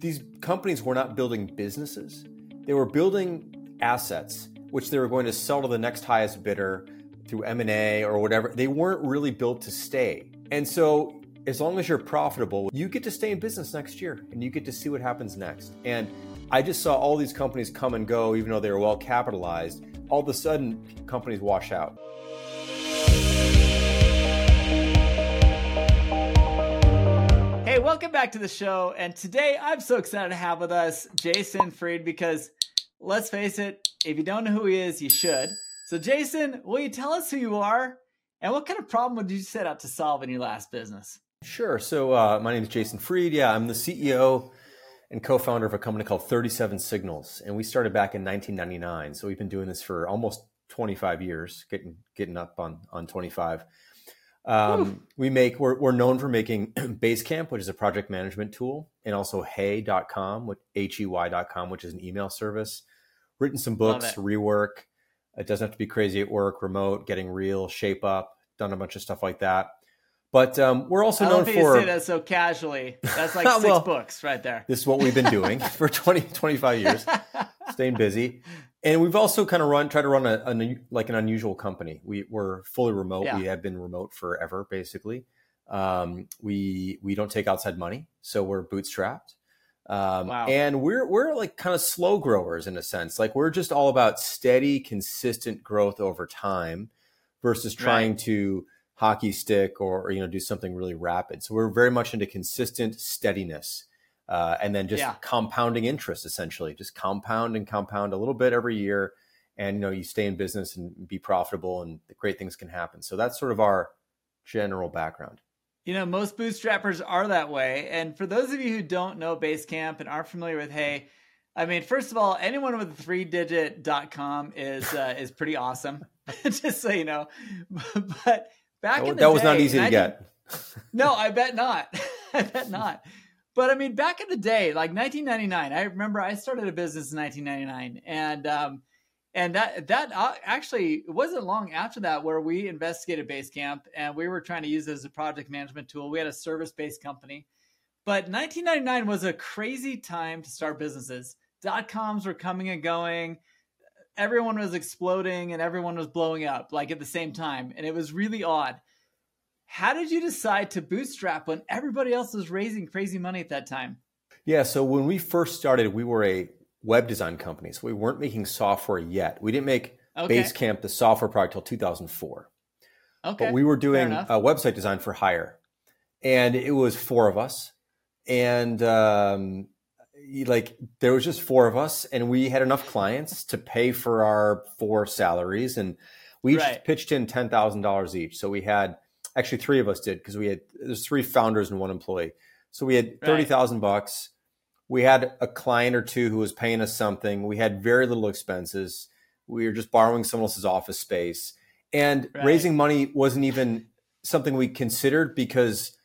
these companies were not building businesses, they were building assets, which they were going to sell to the next highest bidder through M&A or whatever. They weren't really built to stay. And so as long as you're profitable, you get to stay in business next year and you get to see what happens next. And I just saw all these companies come and go, even though they were well capitalized. All of a sudden, companies wash out. Welcome back to the show. And today I'm so excited to have with us Jason Fried because let's face it, if you don't know who he is, you should. So, Jason, will you tell us who you are and what kind of problem would you set out to solve in your last business? Sure. So uh, my name is Jason Fried. Yeah, I'm the CEO and co-founder of a company called 37 Signals, and we started back in 1999. So we've been doing this for almost 25 years, getting getting up on on 25. Um, we make we're, we're known for making Basecamp, which is a project management tool, and also Hey.com, with H-E-Y.com, which is an email service. Written some books, rework. It doesn't have to be crazy at work, remote, getting real, shape up. Done a bunch of stuff like that. But um, we're also I known for. You say that so casually. That's like six well, books right there. This is what we've been doing for 20, 25 years, staying busy. And we've also kind of run, try to run a, a like an unusual company. We, we're fully remote. Yeah. We have been remote forever, basically. Um, we we don't take outside money, so we're bootstrapped. Um, wow. And we're we're like kind of slow growers in a sense. Like we're just all about steady, consistent growth over time, versus trying right. to hockey stick or, you know do something really rapid. So we're very much into consistent steadiness, uh, and then just yeah. compounding interest essentially, just compound and compound a little bit every year, and you know you stay in business and be profitable, and great things can happen. So that's sort of our general background. You know, most bootstrappers are that way. And for those of you who don't know Basecamp and aren't familiar with Hey, I mean, first of all, anyone with a three digit dot com is uh, is pretty awesome. Just so you know. But back in the that was not easy to get. no, I bet not. I bet not. But I mean, back in the day, like 1999, I remember I started a business in 1999, and um, and that that uh, actually wasn't long after that where we investigated Basecamp, and we were trying to use it as a project management tool. We had a service based company, but 1999 was a crazy time to start businesses. Dot coms were coming and going everyone was exploding and everyone was blowing up like at the same time and it was really odd how did you decide to bootstrap when everybody else was raising crazy money at that time yeah so when we first started we were a web design company so we weren't making software yet we didn't make okay. basecamp the software product till 2004 okay but we were doing a website design for hire and it was four of us and um, like there was just four of us and we had enough clients to pay for our four salaries and we right. each pitched in $10,000 each. So we had actually three of us did because we had there's three founders and one employee. So we had 30,000 right. bucks. We had a client or two who was paying us something. We had very little expenses. We were just borrowing someone else's office space and right. raising money wasn't even something we considered because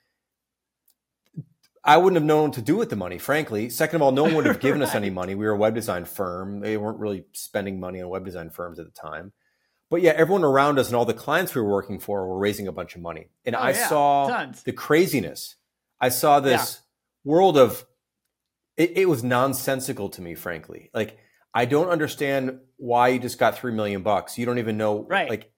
I wouldn't have known what to do with the money, frankly. Second of all, no one would have given right. us any money. We were a web design firm. They weren't really spending money on web design firms at the time. But yeah, everyone around us and all the clients we were working for were raising a bunch of money. And oh, I yeah. saw Tons. the craziness. I saw this yeah. world of it, it was nonsensical to me, frankly. Like I don't understand why you just got three million bucks. You don't even know right. like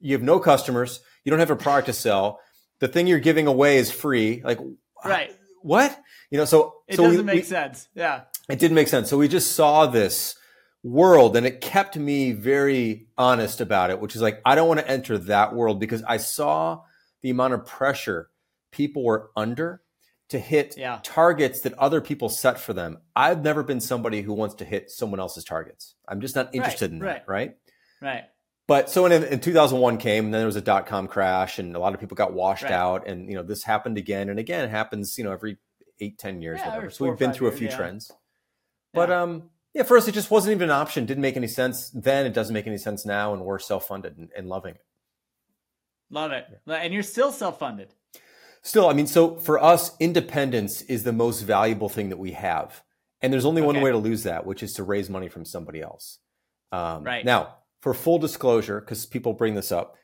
you have no customers, you don't have a product to sell. The thing you're giving away is free. Like right what? You know, so it so doesn't we, make we, sense. Yeah, it didn't make sense. So we just saw this world, and it kept me very honest about it. Which is like, I don't want to enter that world because I saw the amount of pressure people were under to hit yeah. targets that other people set for them. I've never been somebody who wants to hit someone else's targets. I'm just not interested right, in that, right? Right. But so in, in 2001 came, and then there was a dot com crash, and a lot of people got washed right. out, and you know this happened again and again. It happens, you know, every eight, ten years, yeah, whatever. So we've been through years, a few yeah. trends. But um, yeah, for us, it just wasn't even an option. Didn't make any sense then. It doesn't make any sense now, and we're self funded and, and, loving it. Love it, and you're still self funded. Still, I mean, so for us, independence is the most valuable thing that we have, and there's only okay. one way to lose that, which is to raise money from somebody else. Um, right now for full disclosure, because people bring this up,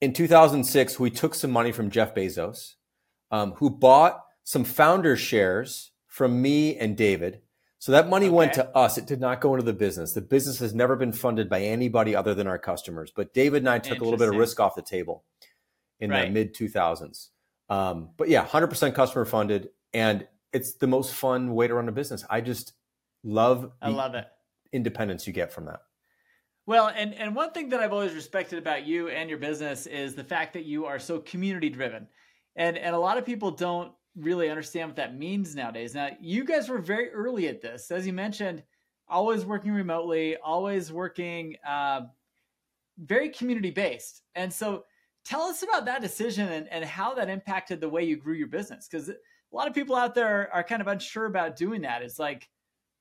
in 2006, we took some money from Jeff Bezos, um, who bought some founder shares from me and David. So that money okay. went to us. It did not go into the business. The business has never been funded by anybody other than our customers. But David and I took a little bit of risk off the table in right. the mid 2000s. Um, but yeah, 100% customer funded. And it's the most fun way to run a business. I just love I love it. independence you get from that. Well, and, and one thing that I've always respected about you and your business is the fact that you are so community driven. And and a lot of people don't really understand what that means nowadays. Now, you guys were very early at this. As you mentioned, always working remotely, always working uh, very community based. And so tell us about that decision and, and how that impacted the way you grew your business. Because a lot of people out there are kind of unsure about doing that. It's like,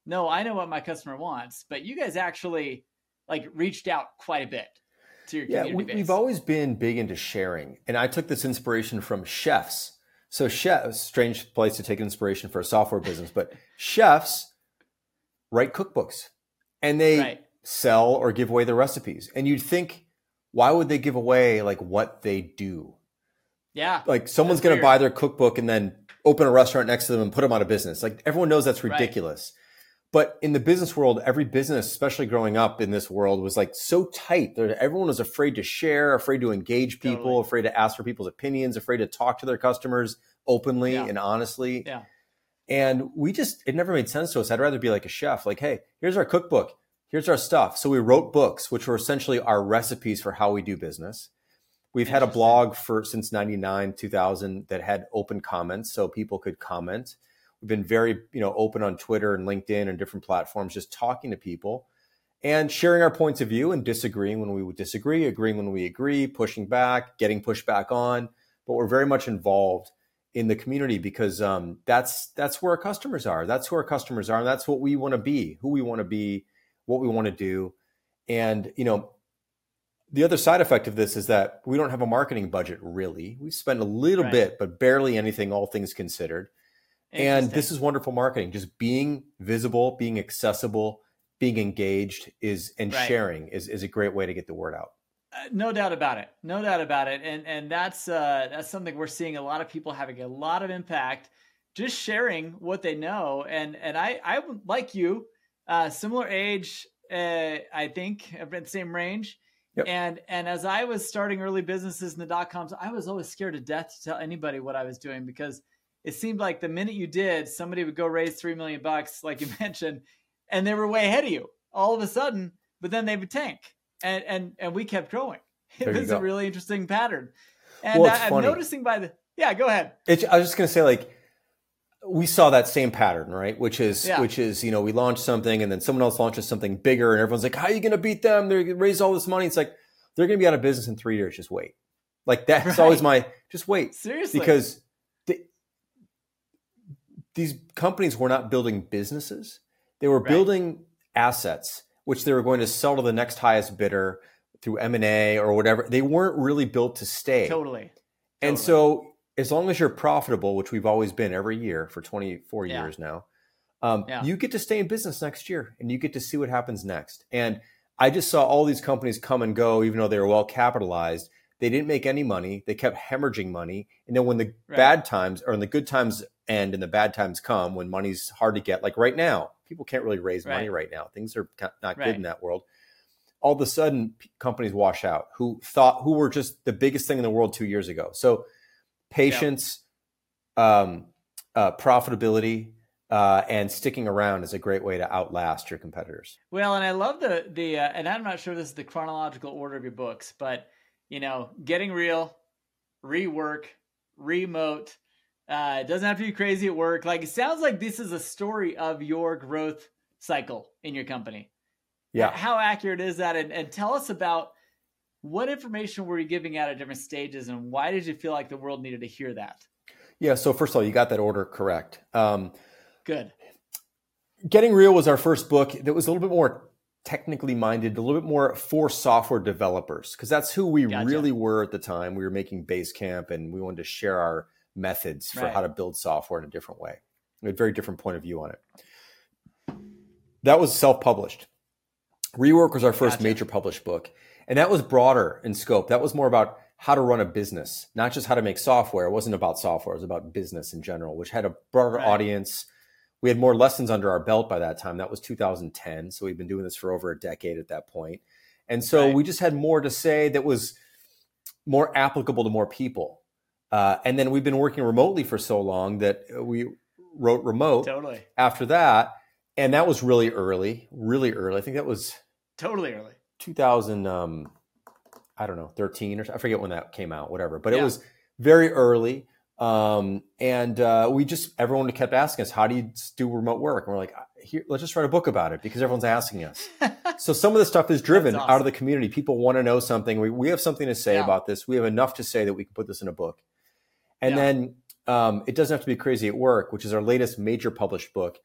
no, I know what my customer wants, but you guys actually like reached out quite a bit to your community. yeah, we, have always been big into sharing. And I took this inspiration from chefs so chefs, strange place to take inspiration for a software business, but chefs write cookbooks and they right. sell or give away the recipes. And you'd think, why would they give away like what they do? Yeah. Like someone's going to buy their cookbook and then open a restaurant next to them and put them out of business. Like everyone knows that's ridiculous. Right. But in the business world, every business, especially growing up in this world, was like so tight. Everyone was afraid to share, afraid to engage people, totally. afraid to ask for people's opinions, afraid to talk to their customers openly yeah. and honestly. Yeah. And we just, it never made sense to us. I'd rather be like a chef, like, hey, here's our cookbook, here's our stuff. So we wrote books, which were essentially our recipes for how we do business. We've had a blog for since 99, 2000 that had open comments so people could comment been very, you know, open on Twitter and LinkedIn and different platforms, just talking to people and sharing our points of view and disagreeing when we would disagree, agreeing when we agree, pushing back, getting pushed back on. But we're very much involved in the community because um, that's that's where our customers are. That's who our customers are, and that's what we want to be, who we want to be, what we want to do. And you know, the other side effect of this is that we don't have a marketing budget really. We spend a little right. bit, but barely anything, all things considered. And this is wonderful marketing. Just being visible, being accessible, being engaged is and right. sharing is, is a great way to get the word out. Uh, no doubt about it. No doubt about it. And and that's uh, that's something we're seeing a lot of people having a lot of impact just sharing what they know. And and I I like you, uh, similar age, uh, I think, been the same range. Yep. And and as I was starting early businesses in the dot coms, I was always scared to death to tell anybody what I was doing because it seemed like the minute you did, somebody would go raise three million bucks, like you mentioned, and they were way ahead of you all of a sudden. But then they would tank, and and and we kept growing. It there was a really interesting pattern, and well, I, am noticing by the yeah. Go ahead. It's, I was just gonna say like we saw that same pattern, right? Which is yeah. which is you know we launch something and then someone else launches something bigger, and everyone's like, "How are you gonna beat them? They raise all this money." It's like they're gonna be out of business in three years. Just wait. Like that's right. always my just wait. Seriously, because these companies were not building businesses; they were right. building assets, which they were going to sell to the next highest bidder through M and A or whatever. They weren't really built to stay. Totally. And so, as long as you're profitable, which we've always been every year for 24 yeah. years now, um, yeah. you get to stay in business next year, and you get to see what happens next. And I just saw all these companies come and go, even though they were well capitalized. They didn't make any money. They kept hemorrhaging money. And then when the right. bad times or when the good times end in the bad times come, when money's hard to get, like right now, people can't really raise right. money right now. Things are not right. good in that world. All of a sudden, companies wash out who thought who were just the biggest thing in the world two years ago. So, patience, um, uh, profitability, uh, and sticking around is a great way to outlast your competitors. Well, and I love the the uh, and I'm not sure this is the chronological order of your books, but you know, getting real, rework, remote. Uh, it doesn't have to be crazy at work. Like it sounds like this is a story of your growth cycle in your company. Yeah. How accurate is that? And, and tell us about what information were you giving out at different stages, and why did you feel like the world needed to hear that? Yeah. So first of all, you got that order correct. Um, Good. Getting Real was our first book that was a little bit more technically minded, a little bit more for software developers, because that's who we gotcha. really were at the time. We were making Basecamp and we wanted to share our methods for right. how to build software in a different way. A very different point of view on it. That was self published. Rework was our first gotcha. major published book. And that was broader in scope. That was more about how to run a business, not just how to make software. It wasn't about software, it was about business in general, which had a broader right. audience we had more lessons under our belt by that time. That was 2010. So we've been doing this for over a decade at that point. And so right. we just had more to say that was more applicable to more people. Uh, and then we've been working remotely for so long that we wrote remote totally. after that. And that was really early, really early. I think that was totally early. 2000, um, I don't know, 13 or I forget when that came out, whatever. But yeah. it was very early. Um, and uh, we just everyone kept asking us, "How do you do remote work?" And we're like, "Here, let's just write a book about it," because everyone's asking us. so some of the stuff is driven awesome. out of the community. People want to know something. We we have something to say yeah. about this. We have enough to say that we can put this in a book. And yeah. then um, it doesn't have to be crazy at work, which is our latest major published book.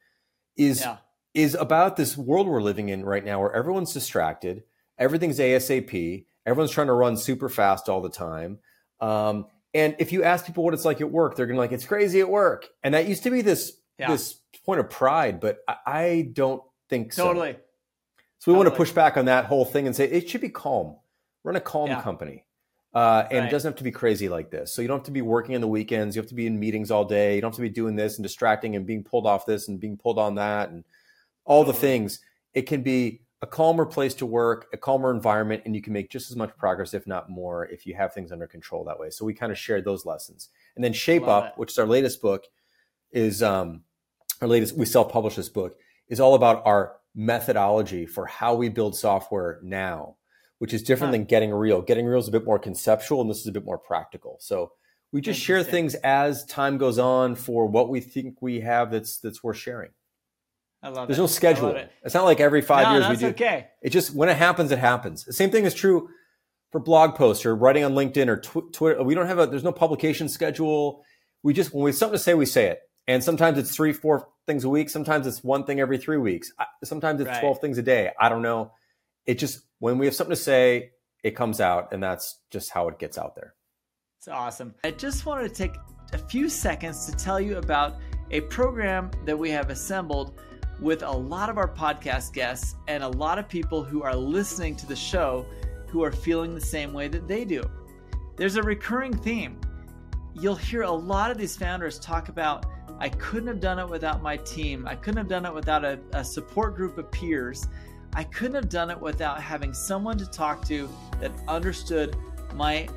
Is yeah. is about this world we're living in right now, where everyone's distracted, everything's ASAP, everyone's trying to run super fast all the time. Um, and if you ask people what it's like at work, they're gonna like it's crazy at work. And that used to be this yeah. this point of pride, but I, I don't think so. Totally. So we totally. want to push back on that whole thing and say it should be calm. Run a calm company. Uh, and right. it doesn't have to be crazy like this. So you don't have to be working in the weekends. You have to be in meetings all day. You don't have to be doing this and distracting and being pulled off this and being pulled on that and all the things. It can be a calmer place to work, a calmer environment, and you can make just as much progress, if not more, if you have things under control that way. So we kind of shared those lessons. And then Shape Love Up, it. which is our latest book, is um, our latest, we self published this book, is all about our methodology for how we build software now, which is different huh. than Getting Real. Getting Real is a bit more conceptual, and this is a bit more practical. So we just share things as time goes on for what we think we have that's that's worth sharing. I love it. There's it. no schedule. It. It's not like every five no, years we do. okay. It just when it happens, it happens. The same thing is true for blog posts or writing on LinkedIn or tw- Twitter. We don't have a. There's no publication schedule. We just when we have something to say, we say it. And sometimes it's three, four things a week. Sometimes it's one thing every three weeks. Sometimes it's right. twelve things a day. I don't know. It just when we have something to say, it comes out, and that's just how it gets out there. It's awesome. I just wanted to take a few seconds to tell you about a program that we have assembled with a lot of our podcast guests and a lot of people who are listening to the show who are feeling the same way that they do. There's a recurring theme. You'll hear a lot of these founders talk about, I couldn't have done it without my team. I couldn't have done it without a, a support group of peers. I couldn't have done it without having someone to talk to that understood my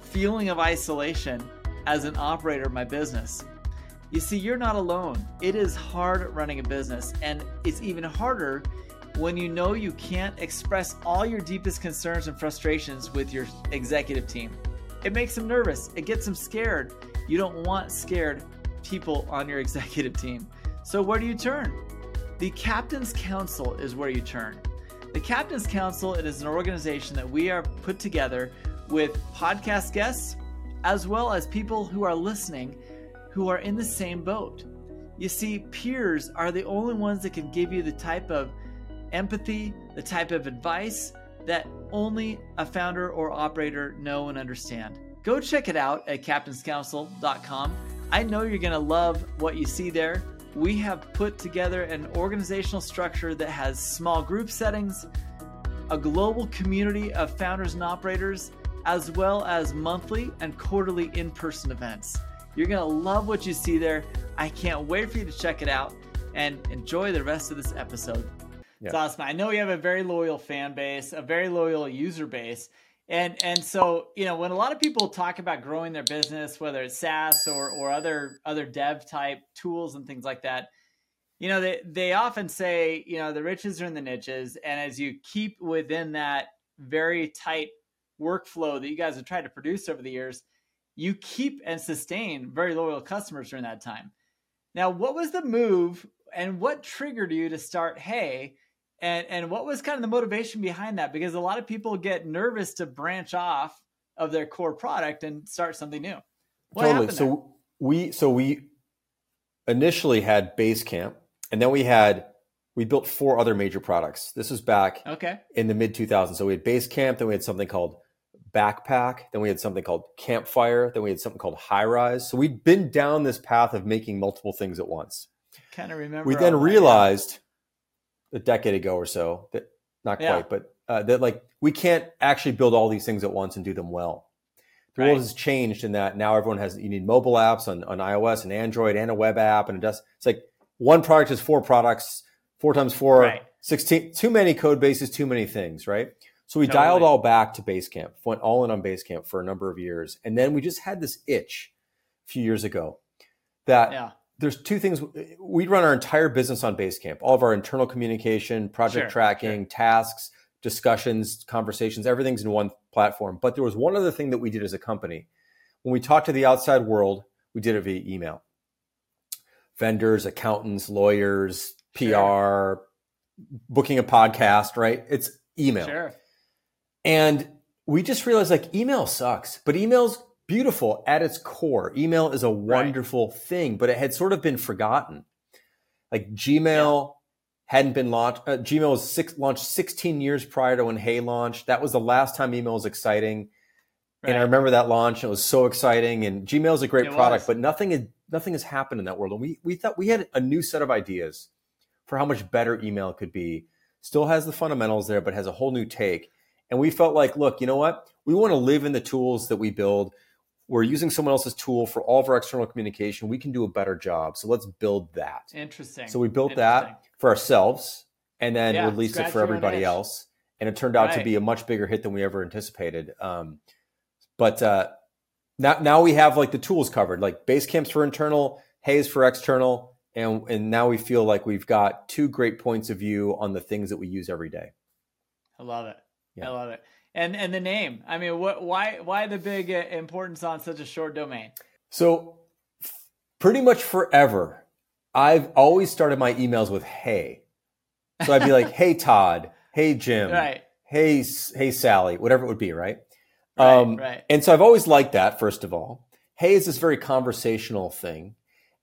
feeling of isolation as an operator of my business. You see, you're not alone. It is hard running a business, and it's even harder when you know you can't express all your deepest concerns and frustrations with your executive team. It makes them nervous, it gets them scared. You don't want scared people on your executive team. So, where do you turn? The Captain's Council is where you turn. The Captain's Council it is an organization that we are put together with podcast guests as well as people who are listening who are in the same boat. You see, peers are the only ones that can give you the type of empathy, the type of advice that only a founder or operator know and understand. Go check it out at captainscouncil.com. I know you're going to love what you see there. We have put together an organizational structure that has small group settings, a global community of founders and operators, as well as monthly and quarterly in person events. You're going to love what you see there. I can't wait for you to check it out and enjoy the rest of this episode. Yeah. It's awesome. I know you have a very loyal fan base, a very loyal user base. And and so, you know, when a lot of people talk about growing their business, whether it's SaaS or or other other dev type tools and things like that, you know, they they often say, you know, the riches are in the niches. And as you keep within that very tight workflow that you guys have tried to produce over the years, you keep and sustain very loyal customers during that time. Now, what was the move and what triggered you to start Hey? And and what was kind of the motivation behind that? Because a lot of people get nervous to branch off of their core product and start something new. What totally. So there? we so we initially had Basecamp, and then we had we built four other major products. This was back okay in the mid 2000s. So we had Basecamp, then we had something called backpack. Then we had something called campfire. Then we had something called Highrise. So we'd been down this path of making multiple things at once. Kind of remember. We then realized a decade ago or so that not quite, yeah. but uh, that like we can't actually build all these things at once and do them well. The right. world has changed in that now everyone has you need mobile apps on, on iOS and Android and a web app and it does. It's like one product is four products, four times four, right. 16, too many code bases, too many things, right? So we totally. dialed all back to Basecamp, went all in on Basecamp for a number of years. And then we just had this itch a few years ago that yeah. There's two things. We run our entire business on Basecamp, all of our internal communication, project sure, tracking, sure. tasks, discussions, conversations, everything's in one platform. But there was one other thing that we did as a company. When we talked to the outside world, we did it via email. Vendors, accountants, lawyers, PR, sure. booking a podcast, right? It's email. Sure. And we just realized like email sucks, but email's beautiful at its core. Email is a wonderful right. thing, but it had sort of been forgotten. Like Gmail yeah. hadn't been launched. Uh, Gmail was six, launched 16 years prior to when Hey launched. That was the last time email was exciting. Right. And I remember that launch. It was so exciting. And Gmail is a great it product, was. but nothing had, nothing has happened in that world. And we, we thought we had a new set of ideas for how much better email could be. Still has the fundamentals there, but has a whole new take. And we felt like, look, you know what? We want to live in the tools that we build. We're using someone else's tool for all of our external communication. We can do a better job. So let's build that. Interesting. So we built that for ourselves and then yeah, released it for everybody else. And it turned out right. to be a much bigger hit than we ever anticipated. Um, but uh, now, now we have like the tools covered, like Basecamp's for internal, Hey's for external, and and now we feel like we've got two great points of view on the things that we use every day. I love it. Yeah. I love it. And and the name. I mean, what why why the big uh, importance on such a short domain? So pretty much forever, I've always started my emails with "Hey." So I'd be like, "Hey Todd," "Hey Jim," right. "Hey Hey Sally," whatever it would be, right? Right, um, right. And so I've always liked that. First of all, Hey is this very conversational thing.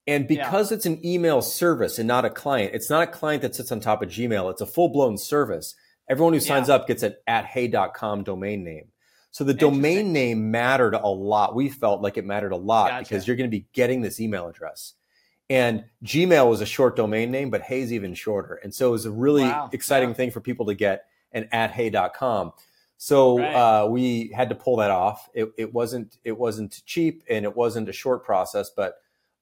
And because yeah. it's an email service and not a client, it's not a client that sits on top of Gmail. It's a full blown service. Everyone who signs yeah. up gets an at hey.com domain name. So the domain name mattered a lot. We felt like it mattered a lot gotcha. because you're going to be getting this email address. And Gmail was a short domain name, but Hey's even shorter. And so it was a really wow. exciting yeah. thing for people to get an at hey.com. So right. uh, we had to pull that off. It, it, wasn't it wasn't cheap and it wasn't a short process, but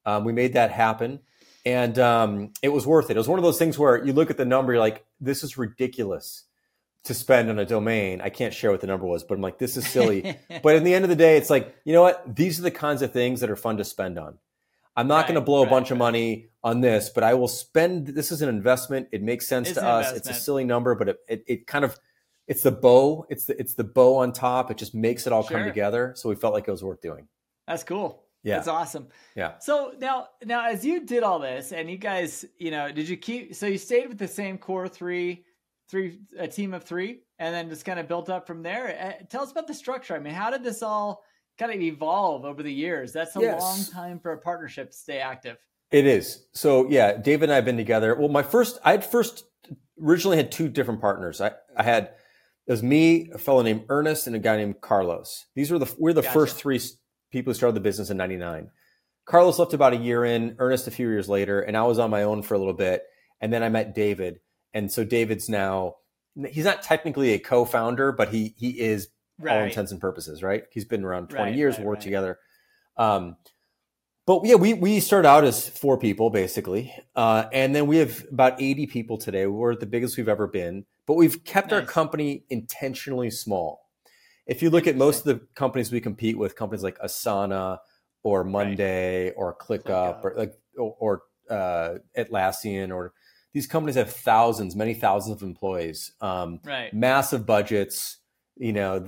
um, we made that happen, and um, it was worth it. It was one of those things where you look at the number, you're like, "This is ridiculous." To spend on a domain. I can't share what the number was, but I'm like, this is silly. but in the end of the day, it's like, you know what? These are the kinds of things that are fun to spend on. I'm not right, going to blow right, a bunch right. of money on this, but I will spend. This is an investment. It makes sense it's to us. Investment. It's a silly number, but it, it, it, kind of it's the bow. It's the it's the bow on top. It just makes it all sure. come together. So we felt like it was worth doing. That's cool. Yeah, that's awesome. Yeah. So now now as you did all this, and you guys, you know, did you keep? So you stayed with the same core three three a team of three and then just kind of built up from there. Uh, tell us about the structure. I mean how did this all kind of evolve over the years? That's a yes. long time for a partnership to stay active. It is. So yeah david and i have been together. Well my first i had first originally had two different partners. I, I had it was me a fellow named ernest and a guy named carlos. These were the we're the gotcha. first three people who started the business in 99 carlos left about a year in ernest a few years later and i was on my own for a little bit and then i met david and so David's now he's not technically a co-founder, but he he is right. all intents and purposes, right? He's been around 20 right, years, right, worked together. Um, but yeah, we we started out as four people basically, uh, and then we have about 80 people today. We're the biggest we've ever been, but we've kept nice. our company intentionally small. If you look at most of the companies we compete with, companies like Asana or Monday or ClickUp, ClickUp. or like or, or uh, Atlassian or these companies have thousands, many thousands of employees, um, right. massive budgets. You know,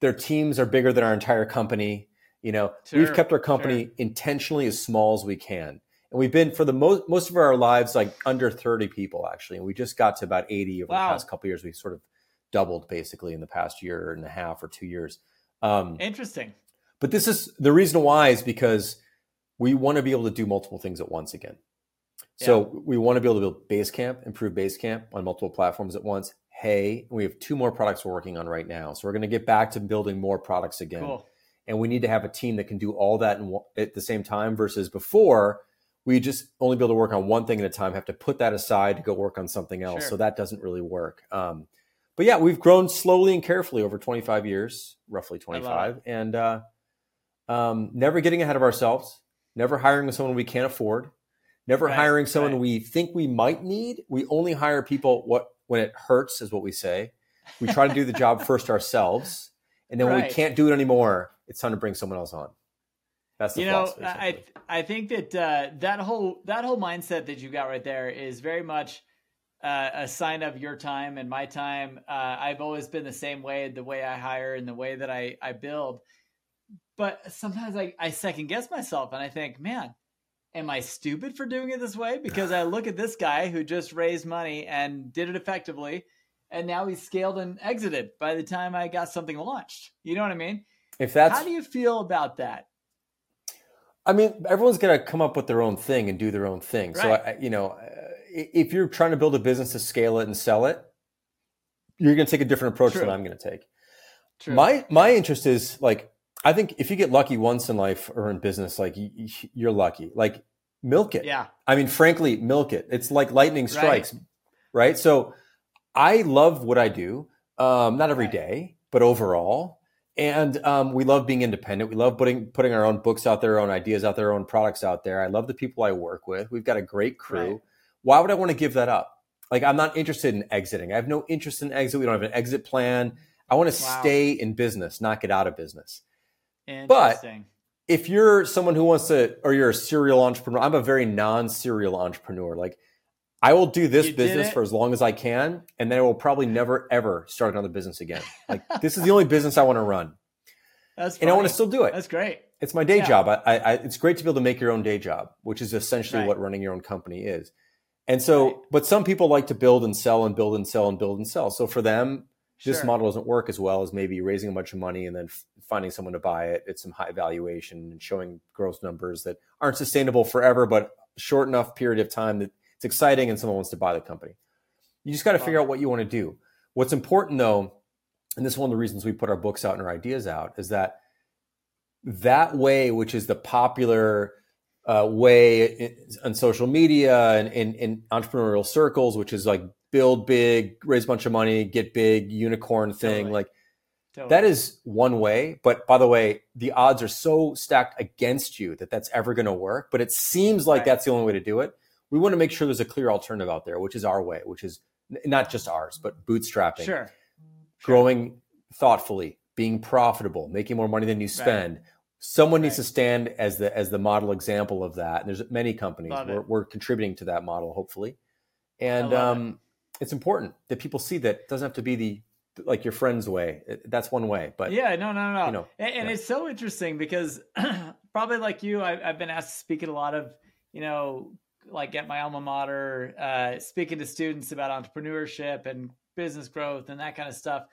their teams are bigger than our entire company. You know, sure, we've kept our company sure. intentionally as small as we can, and we've been for the most most of our lives like under thirty people actually, and we just got to about eighty over wow. the past couple years. We sort of doubled basically in the past year and a half or two years. Um, Interesting. But this is the reason why is because we want to be able to do multiple things at once again. So yeah. we want to be able to build Basecamp, improve Basecamp on multiple platforms at once. Hey, we have two more products we're working on right now. So we're going to get back to building more products again. Cool. And we need to have a team that can do all that in, at the same time versus before we just only be able to work on one thing at a time, have to put that aside to go work on something else. Sure. So that doesn't really work. Um, but yeah, we've grown slowly and carefully over 25 years, roughly 25, and uh, um, never getting ahead of ourselves, never hiring someone we can't afford Never right, hiring someone right. we think we might need. We only hire people what when it hurts is what we say. We try to do the job first ourselves, and then when we can't do it anymore, it's time to bring someone else on. That's the you know I I think that uh, that whole that whole mindset that you got right there is very much uh, a sign of your time and my time. Uh, I've always been the same way, the way I hire and the way that I I build. But sometimes I, I second guess myself and I think, man, am I stupid for doing it this way? Because I look at this guy who just raised money and did it effectively, and now he's scaled and exited by the time I got something launched. You know what I mean? If that's how do you feel about that? I mean, everyone's going to come up with their own thing and do their own thing. Right. So, I, you know, uh, if you're trying to build a business to scale it and sell it, you're going to take a different approach True. than I'm going to take. True. My my interest is like I think if you get lucky once in life or in business, like you're lucky. Like milk it. Yeah. I mean, frankly, milk it. It's like lightning strikes, right? right? So I love what I do. Um, not every right. day, but overall. And um, we love being independent. We love putting putting our own books out there, our own ideas out there, our own products out there. I love the people I work with. We've got a great crew. Right. Why would I want to give that up? Like I'm not interested in exiting. I have no interest in exit. We don't have an exit plan. I want to wow. stay in business, not get out of business. But if you're someone who wants to, or you're a serial entrepreneur, I'm a very non-serial entrepreneur. Like I will do this you business for as long as I can, and then I will probably never ever start another business again. Like this is the only business I want to run. That's and I want to still do it. That's great. It's my day yeah. job. I, I, it's great to be able to make your own day job, which is essentially right. what running your own company is. And so, right. but some people like to build and sell and build and sell and build and sell. So for them, this model doesn't work as well as maybe raising a bunch of money and then f- finding someone to buy it at some high valuation and showing growth numbers that aren't sustainable forever, but short enough period of time that it's exciting and someone wants to buy the company. You just got to figure out what you want to do. What's important though, and this is one of the reasons we put our books out and our ideas out, is that that way, which is the popular uh, way in, on social media and in entrepreneurial circles, which is like build big, raise a bunch of money, get big, unicorn thing. Totally. Like totally. that is one way. But by the way, the odds are so stacked against you that that's ever going to work. But it seems like right. that's the only way to do it. We want to make sure there's a clear alternative out there, which is our way, which is not just ours, but bootstrapping, sure. growing sure. thoughtfully, being profitable, making more money than you spend. Right. Someone right. needs to stand as the as the model example of that. And there's many companies we're, we're, contributing to that model, hopefully. And um, it's important that people see that it doesn't have to be the like your friend's way. That's one way, but yeah, no, no, no. You know, and, and yeah. it's so interesting because probably like you, I, have been asked to speak at a lot of, you know, like at my alma mater, uh, speaking to students about entrepreneurship and business growth and that kind of stuff.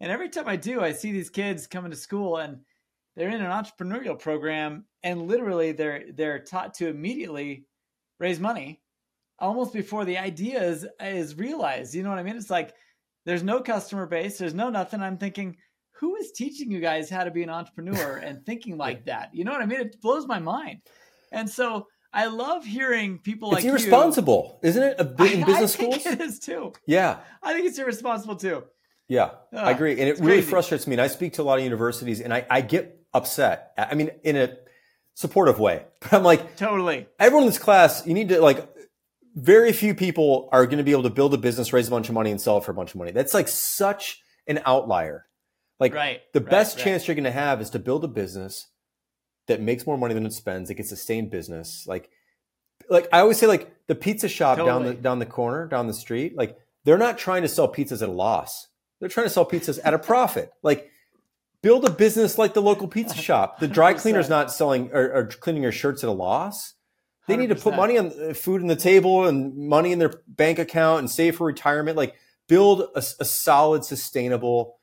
And every time I do, I see these kids coming to school and they're in an entrepreneurial program, and literally they're they're taught to immediately raise money almost before the idea is is realized. You know what I mean? It's like there's no customer base, there's no nothing. I'm thinking, who is teaching you guys how to be an entrepreneur and thinking like that? You know what I mean? It blows my mind. And so I love hearing people like it's like irresponsible, you. isn't it? In business I schools, it is too. Yeah, I think it's irresponsible too. Yeah, Ugh, I agree, and it really crazy. frustrates me. And I speak to a lot of universities, and I, I get upset. I mean, in a supportive way, but I'm like, totally. Everyone in this class, you need to like very few people are going to be able to build a business, raise a bunch of money, and sell it for a bunch of money. That's like such an outlier. Like right, the right, best right. chance you're going to have is to build a business that makes more money than it spends. It gets a sustained business. Like, like I always say, like the pizza shop totally. down the down the corner, down the street. Like they're not trying to sell pizzas at a loss. They're trying to sell pizzas at a profit. Like build a business like the local pizza shop. The dry cleaner's not selling or, or cleaning your shirts at a loss. They need to put money on uh, food on the table and money in their bank account and save for retirement. Like build a, a solid, sustainable,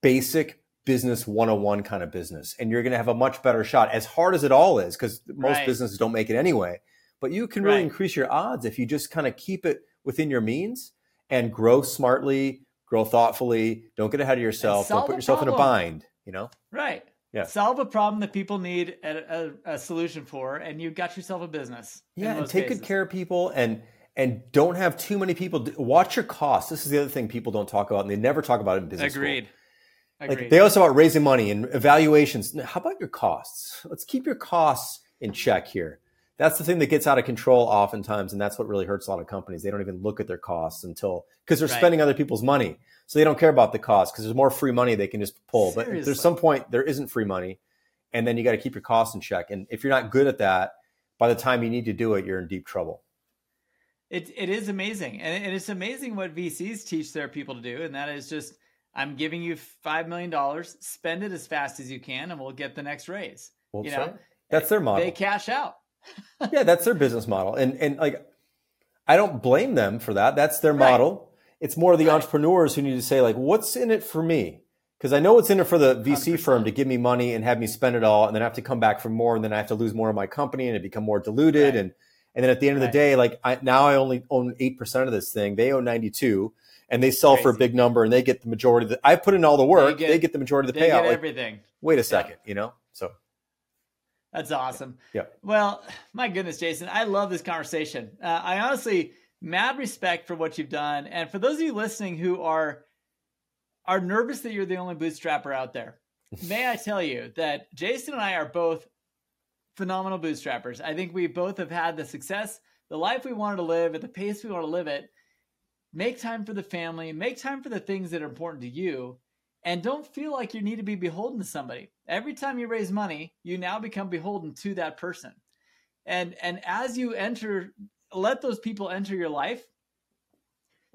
basic business 101 kind of business. And you're going to have a much better shot, as hard as it all is, because most right. businesses don't make it anyway. But you can really right. increase your odds if you just kind of keep it within your means and grow smartly, grow thoughtfully. Don't get ahead of yourself. Don't put yourself problem. in a bind, you know? Right. Yeah. Solve a problem that people need a, a, a solution for, and you've got yourself a business. Yeah, and take cases. good care of people, and and don't have too many people. Watch your costs. This is the other thing people don't talk about, and they never talk about it in business. Agreed. School. Agreed. Like they also about raising money and evaluations. How about your costs? Let's keep your costs in check here. That's the thing that gets out of control oftentimes, and that's what really hurts a lot of companies. They don't even look at their costs until because they're right. spending other people's money, so they don't care about the cost because there's more free money they can just pull. Seriously. But there's some point there isn't free money, and then you got to keep your costs in check. And if you're not good at that, by the time you need to do it, you're in deep trouble. It it is amazing, and, it's amazing what VCs teach their people to do, and that is just I'm giving you five million dollars, spend it as fast as you can, and we'll get the next raise. Well, you know, right. that's their model. They cash out. Yeah, that's their business model, and and like I don't blame them for that. That's their right. model. It's more the right. entrepreneurs who need to say like, what's in it for me? Because I know it's in it for the VC 100%. firm to give me money and have me spend it all, and then I have to come back for more, and then I have to lose more of my company, and it become more diluted, and and then at the end of the day, like I, now I only own eight percent of this thing. They own ninety two and they sell Crazy. for a big number and they get the majority of the I put in all the work, they get, they get the majority of the payout. Like, everything. Wait a second, yeah. you know? So that's awesome. Yeah. Well, my goodness, Jason, I love this conversation. Uh, I honestly mad respect for what you've done, and for those of you listening who are are nervous that you're the only bootstrapper out there, may I tell you that Jason and I are both phenomenal bootstrappers. I think we both have had the success, the life we wanted to live, at the pace we want to live it. Make time for the family, make time for the things that are important to you, and don't feel like you need to be beholden to somebody. Every time you raise money, you now become beholden to that person. And and as you enter let those people enter your life,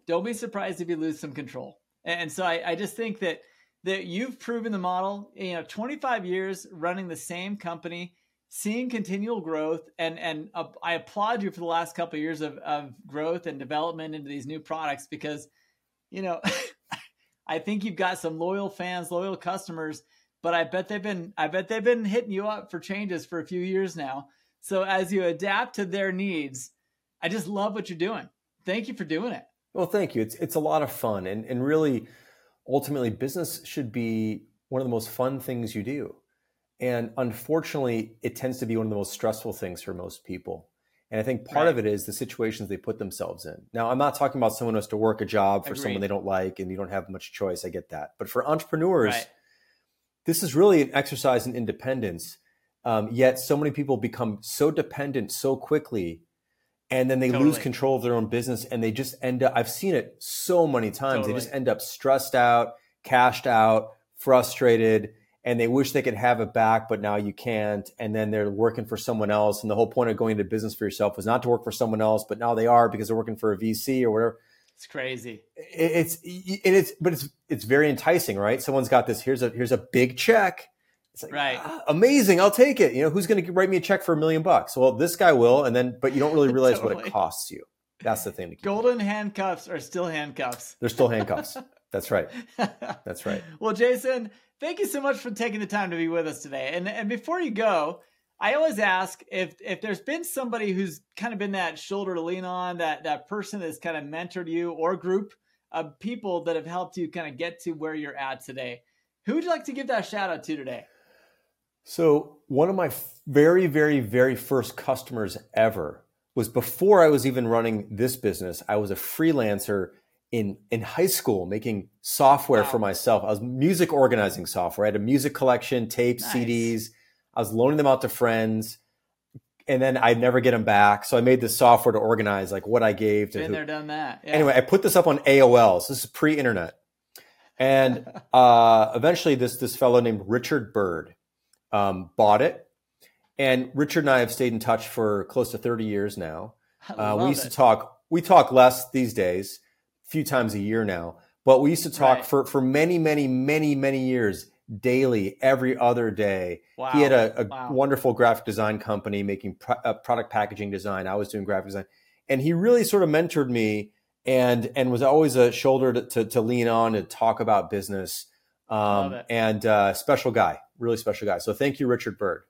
don't be surprised if you lose some control. And so I, I just think that that you've proven the model, you know, 25 years running the same company, seeing continual growth and and uh, I applaud you for the last couple of years of, of growth and development into these new products because you know I think you've got some loyal fans, loyal customers, but I bet they've been I bet they've been hitting you up for changes for a few years now. So as you adapt to their needs, I just love what you're doing. Thank you for doing it. Well, thank you. It's it's a lot of fun and and really ultimately business should be one of the most fun things you do. And unfortunately, it tends to be one of the most stressful things for most people. And I think part right. of it is the situations they put themselves in. Now, I'm not talking about someone who has to work a job for Agreed. someone they don't like and you don't have much choice. I get that. But for entrepreneurs, right. this is really an exercise in independence. Um, yet so many people become so dependent so quickly and then they totally. lose control of their own business and they just end up, I've seen it so many times. Totally. They just end up stressed out, cashed out, frustrated and they wish they could have it back, but now you can't. And then they're working for someone else. And the whole point of going into business for yourself was not to work for someone else, but now they are because they're working for a VC or whatever. It's crazy. It's and it's but it's it's very enticing, right? Someone's got this. Here's a here's a big check. It's like, right. Ah, amazing. I'll take it. You know, who's going to write me a check for a million bucks? Well, this guy will, and then but you don't really realize totally. what it costs you. That's the thing. Golden handcuffs are still handcuffs. They're still handcuffs. That's right. That's right. well, Jason, thank you so much for taking the time to be with us today. And and before you go, I always ask if if there's been somebody who's kind of been that shoulder to lean on, that that person that's kind of mentored you or group of people that have helped you kind of get to where you're at today. Who would you like to give that shout out to today? So, one of my very, very, very first customers ever was before I was even running this business. I was a freelancer in in high school making software wow. for myself. I was music organizing software. I had a music collection, tapes, nice. CDs. I was loaning them out to friends, and then I'd never get them back. So I made this software to organize like what I gave to. Been who. there, done that. Yeah. Anyway, I put this up on AOL. So this is pre-internet, and uh, eventually this this fellow named Richard Bird um, bought it. And Richard and I have stayed in touch for close to 30 years now. Uh, we used it. to talk, we talk less these days few times a year now. But we used to talk right. for, for many, many, many, many years daily, every other day. Wow. He had a, a wow. wonderful graphic design company making pro- uh, product packaging design. I was doing graphic design. And he really sort of mentored me and and was always a shoulder to, to, to lean on and talk about business. Um, and uh, special guy, really special guy. So thank you, Richard Bird.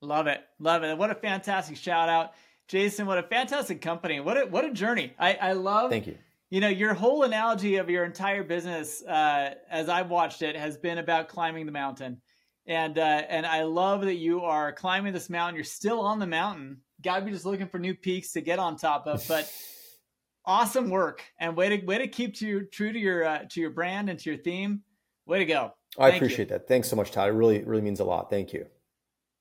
Love it, love it. What a fantastic shout out, Jason. What a fantastic company. What a what a journey. I I love. Thank you you know, your whole analogy of your entire business, uh, as I've watched it, has been about climbing the mountain, and uh, and I love that you are climbing this mountain. You're still on the mountain. Got to be just looking for new peaks to get on top of, but. awesome work and way to way to keep to true to your uh, to your brand and to your theme. Way to go! I appreciate you. that. Thanks so much, Todd. It really really means a lot. Thank you.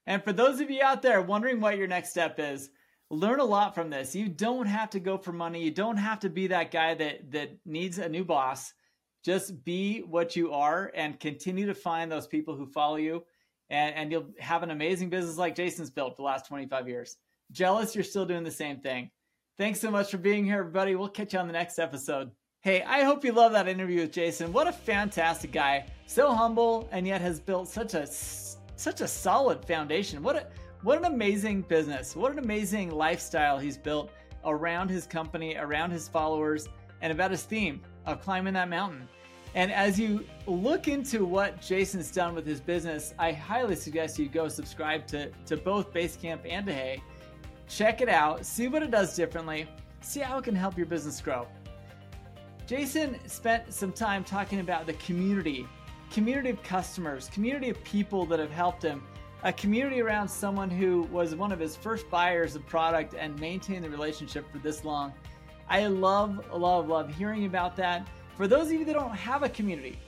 And for those of you out there wondering what your next step is, learn a lot from this. You don't have to go for money. You don't have to be that guy that that needs a new boss. Just be what you are and continue to find those people who follow you and, and you'll have an amazing business like Jason's built the last 25 years. Jealous you're still doing the same thing. Thanks so much for being here, everybody. We'll catch you on the next episode. Hey, I hope you love that interview with Jason. What a fantastic guy. So humble and yet has built such a such a solid foundation. What a what an amazing business. What an amazing lifestyle he's built around his company, around his followers, and about his theme of climbing that mountain. And as you look into what Jason's done with his business, I highly suggest you go subscribe to, to both Basecamp and to Hey. Check it out, see what it does differently, see how it can help your business grow. Jason spent some time talking about the community, community of customers, community of people that have helped him, a community around someone who was one of his first buyers of product and maintained the relationship for this long. I love, love, love hearing about that. For those of you that don't have a community,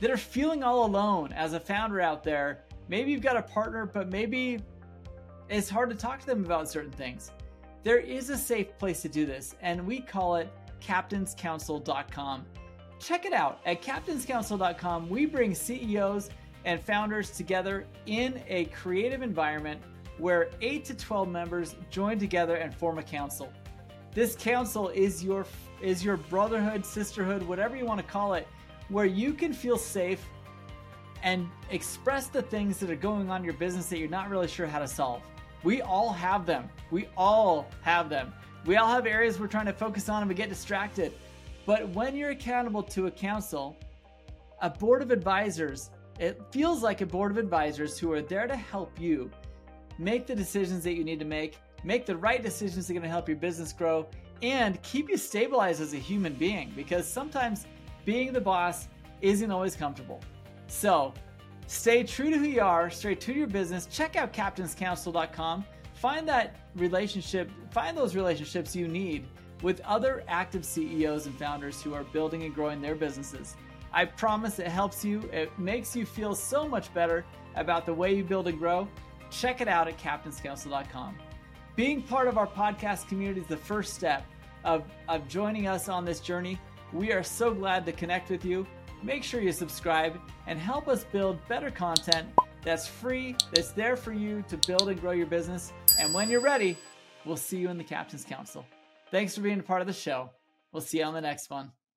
that are feeling all alone as a founder out there, maybe you've got a partner, but maybe it's hard to talk to them about certain things. There is a safe place to do this, and we call it captainscouncil.com. Check it out. At captainscouncil.com, we bring CEOs and founders together in a creative environment where 8 to 12 members join together and form a council. This council is your is your brotherhood, sisterhood, whatever you want to call it, where you can feel safe and express the things that are going on in your business that you're not really sure how to solve. We all have them. We all have them. We all have areas we're trying to focus on and we get distracted. But when you're accountable to a council, a board of advisors, it feels like a board of advisors who are there to help you make the decisions that you need to make make the right decisions that are going to help your business grow, and keep you stabilized as a human being because sometimes being the boss isn't always comfortable. So, stay true to who you are, stay true to your business. Check out captainscouncil.com. Find that relationship, find those relationships you need with other active CEOs and founders who are building and growing their businesses. I promise it helps you. It makes you feel so much better about the way you build and grow. Check it out at captainscouncil.com. Being part of our podcast community is the first step of, of joining us on this journey. We are so glad to connect with you. Make sure you subscribe and help us build better content that's free, that's there for you to build and grow your business. And when you're ready, we'll see you in the Captain's Council. Thanks for being a part of the show. We'll see you on the next one.